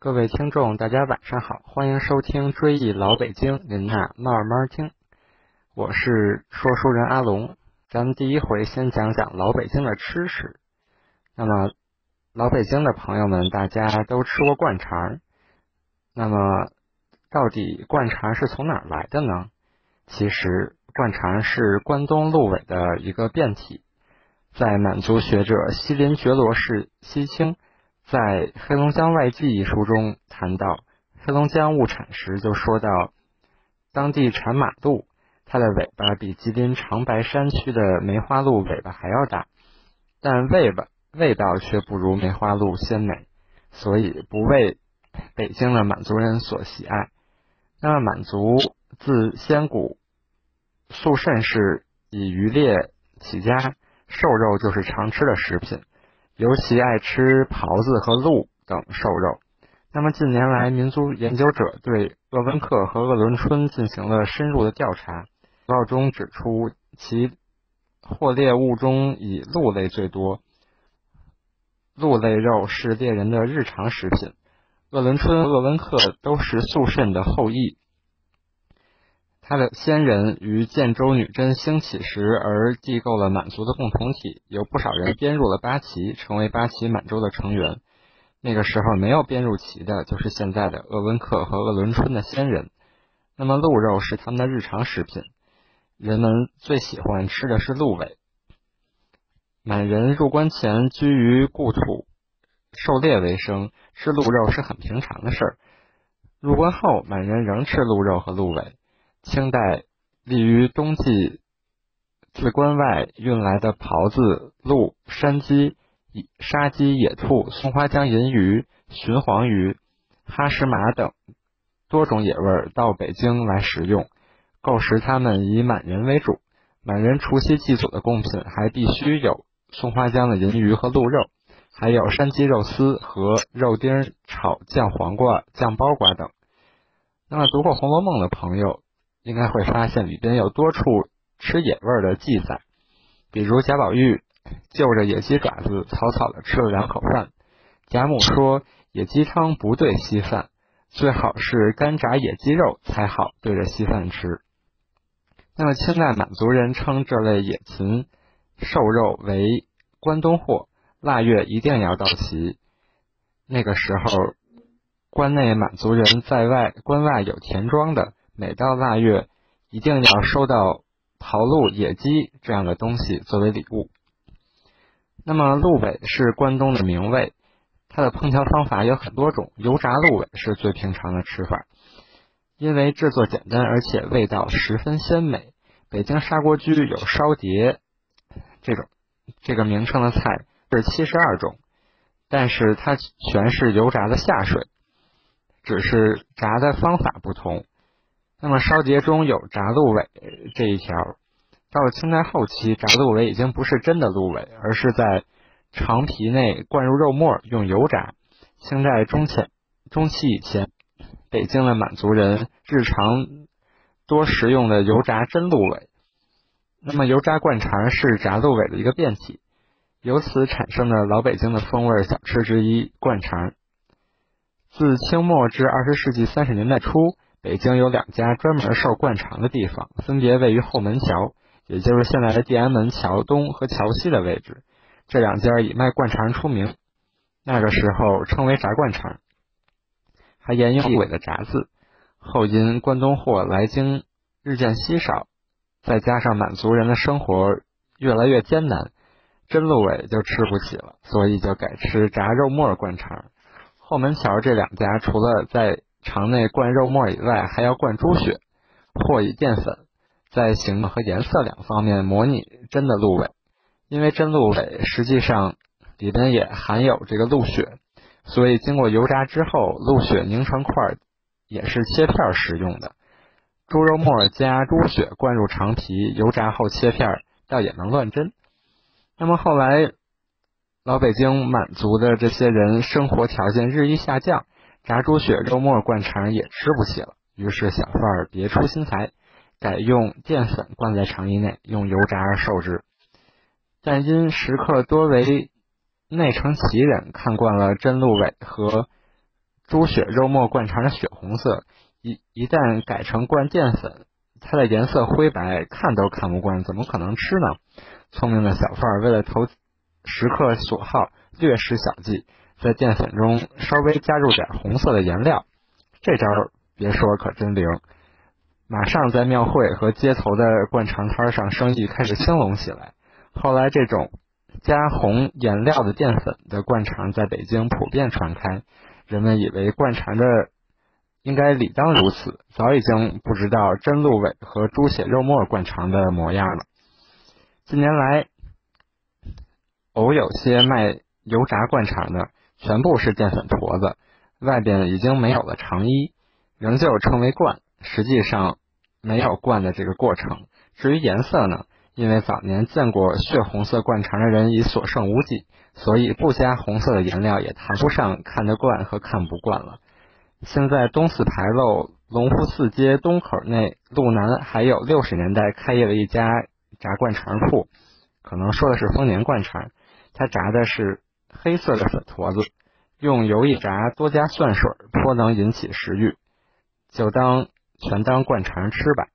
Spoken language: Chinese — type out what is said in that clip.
各位听众，大家晚上好，欢迎收听《追忆老北京》，您呐慢慢听。我是说书人阿龙，咱们第一回先讲讲老北京的吃食。那么，老北京的朋友们，大家都吃过灌肠。那么，到底灌肠是从哪儿来的呢？其实，灌肠是关东鹿尾的一个变体。在满族学者西林觉罗氏西清。在《黑龙江外记》一书中谈到，黑龙江物产时就说到，当地产马鹿，它的尾巴比吉林长白山区的梅花鹿尾巴还要大，但味吧味道却不如梅花鹿鲜美，所以不为北京的满族人所喜爱。那么满族自先古素甚是以渔猎起家，瘦肉就是常吃的食品。尤其爱吃狍子和鹿等瘦肉。那么近年来，民族研究者对鄂温克和鄂伦春进行了深入的调查，报告中指出，其获猎物中以鹿类最多，鹿类肉是猎人的日常食品。鄂伦春、鄂温克都是肃慎的后裔。他的先人于建州女真兴起时而缔构了满族的共同体，有不少人编入了八旗，成为八旗满洲的成员。那个时候没有编入旗的，就是现在的鄂温克和鄂伦春的先人。那么鹿肉是他们的日常食品，人们最喜欢吃的是鹿尾。满人入关前居于故土，狩猎为生，吃鹿肉是很平常的事儿。入关后，满人仍吃鹿肉和鹿尾。清代立于冬季自关外运来的狍子、鹿、山鸡、沙鸡、野兔、松花江银鱼、鲟黄鱼、哈什马等多种野味到北京来食用，购食他们以满人为主。满人除夕祭祖的贡品还必须有松花江的银鱼和鹿肉，还有山鸡肉丝和肉丁炒酱黄瓜、酱包瓜等。那么读过《红楼梦》的朋友。应该会发现里边有多处吃野味的记载，比如贾宝玉就着野鸡爪子草草的吃了两口饭。贾母说野鸡汤不对稀饭，最好是干炸野鸡肉才好对着稀饭吃。那么清代满族人称这类野禽瘦肉为关东货，腊月一定要到齐。那个时候关内满族人在外关外有田庄的。每到腊月，一定要收到桃鹿、野鸡这样的东西作为礼物。那么鹿尾是关东的名味，它的烹调方法有很多种，油炸鹿尾是最平常的吃法，因为制作简单，而且味道十分鲜美。北京砂锅居有烧碟这种这个名称的菜是七十二种，但是它全是油炸的下水，只是炸的方法不同。那么烧结中有炸鹿尾这一条，到了清代后期，炸鹿尾已经不是真的鹿尾，而是在肠皮内灌入肉末，用油炸。清代中前中期以前，北京的满族人日常多食用的油炸真鹿尾。那么油炸灌肠是炸鹿尾的一个变体，由此产生的老北京的风味小吃之一灌肠。自清末至二十世纪三十年代初。北京有两家专门售灌肠的地方，分别位于后门桥，也就是现在的地安门桥东和桥西的位置。这两家以卖灌肠出名，那个时候称为炸灌肠，还沿用尾的炸字。后因关东货来京日渐稀少，再加上满族人的生活越来越艰难，真鹿尾就吃不起了，所以就改吃炸肉末灌肠。后门桥这两家除了在肠内灌肉末以外，还要灌猪血或以淀粉，在形状和颜色两方面模拟真的鹿尾。因为真鹿尾实际上里边也含有这个鹿血，所以经过油炸之后，鹿血凝成块，也是切片食用的。猪肉末加猪血灌入肠皮，油炸后切片，倒也能乱真。那么后来，老北京满族的这些人生活条件日益下降。炸猪血肉末灌肠也吃不起了，于是小贩儿别出心裁，改用淀粉灌在肠衣内，用油炸而受之。但因食客多为内城旗人，看惯了真鹿尾和猪血肉末灌肠的血红色，一一旦改成灌淀粉，它的颜色灰白，看都看不惯，怎么可能吃呢？聪明的小贩儿为了投食客所好，略施小计，在淀粉中稍微加入点红色的颜料，这招别说可真灵，马上在庙会和街头的灌肠摊上生意开始兴隆起来。后来，这种加红颜料的淀粉的灌肠在北京普遍传开。人们以为灌肠的应该理当如此，早已经不知道真鹿尾和猪血肉末灌肠的模样了。近年来，偶有些卖油炸灌肠的，全部是淀粉坨子，外边已经没有了肠衣，仍旧称为灌，实际上没有灌的这个过程。至于颜色呢？因为早年见过血红色灌肠的人已所剩无几，所以不加红色的颜料也谈不上看得惯和看不惯了。现在东四牌楼龙福四街东口内路南还有六十年代开业的一家炸灌肠铺，可能说的是丰年灌肠，它炸的是黑色的粉坨子，用油一炸，多加蒜水，颇能引起食欲，就当全当灌肠吃吧。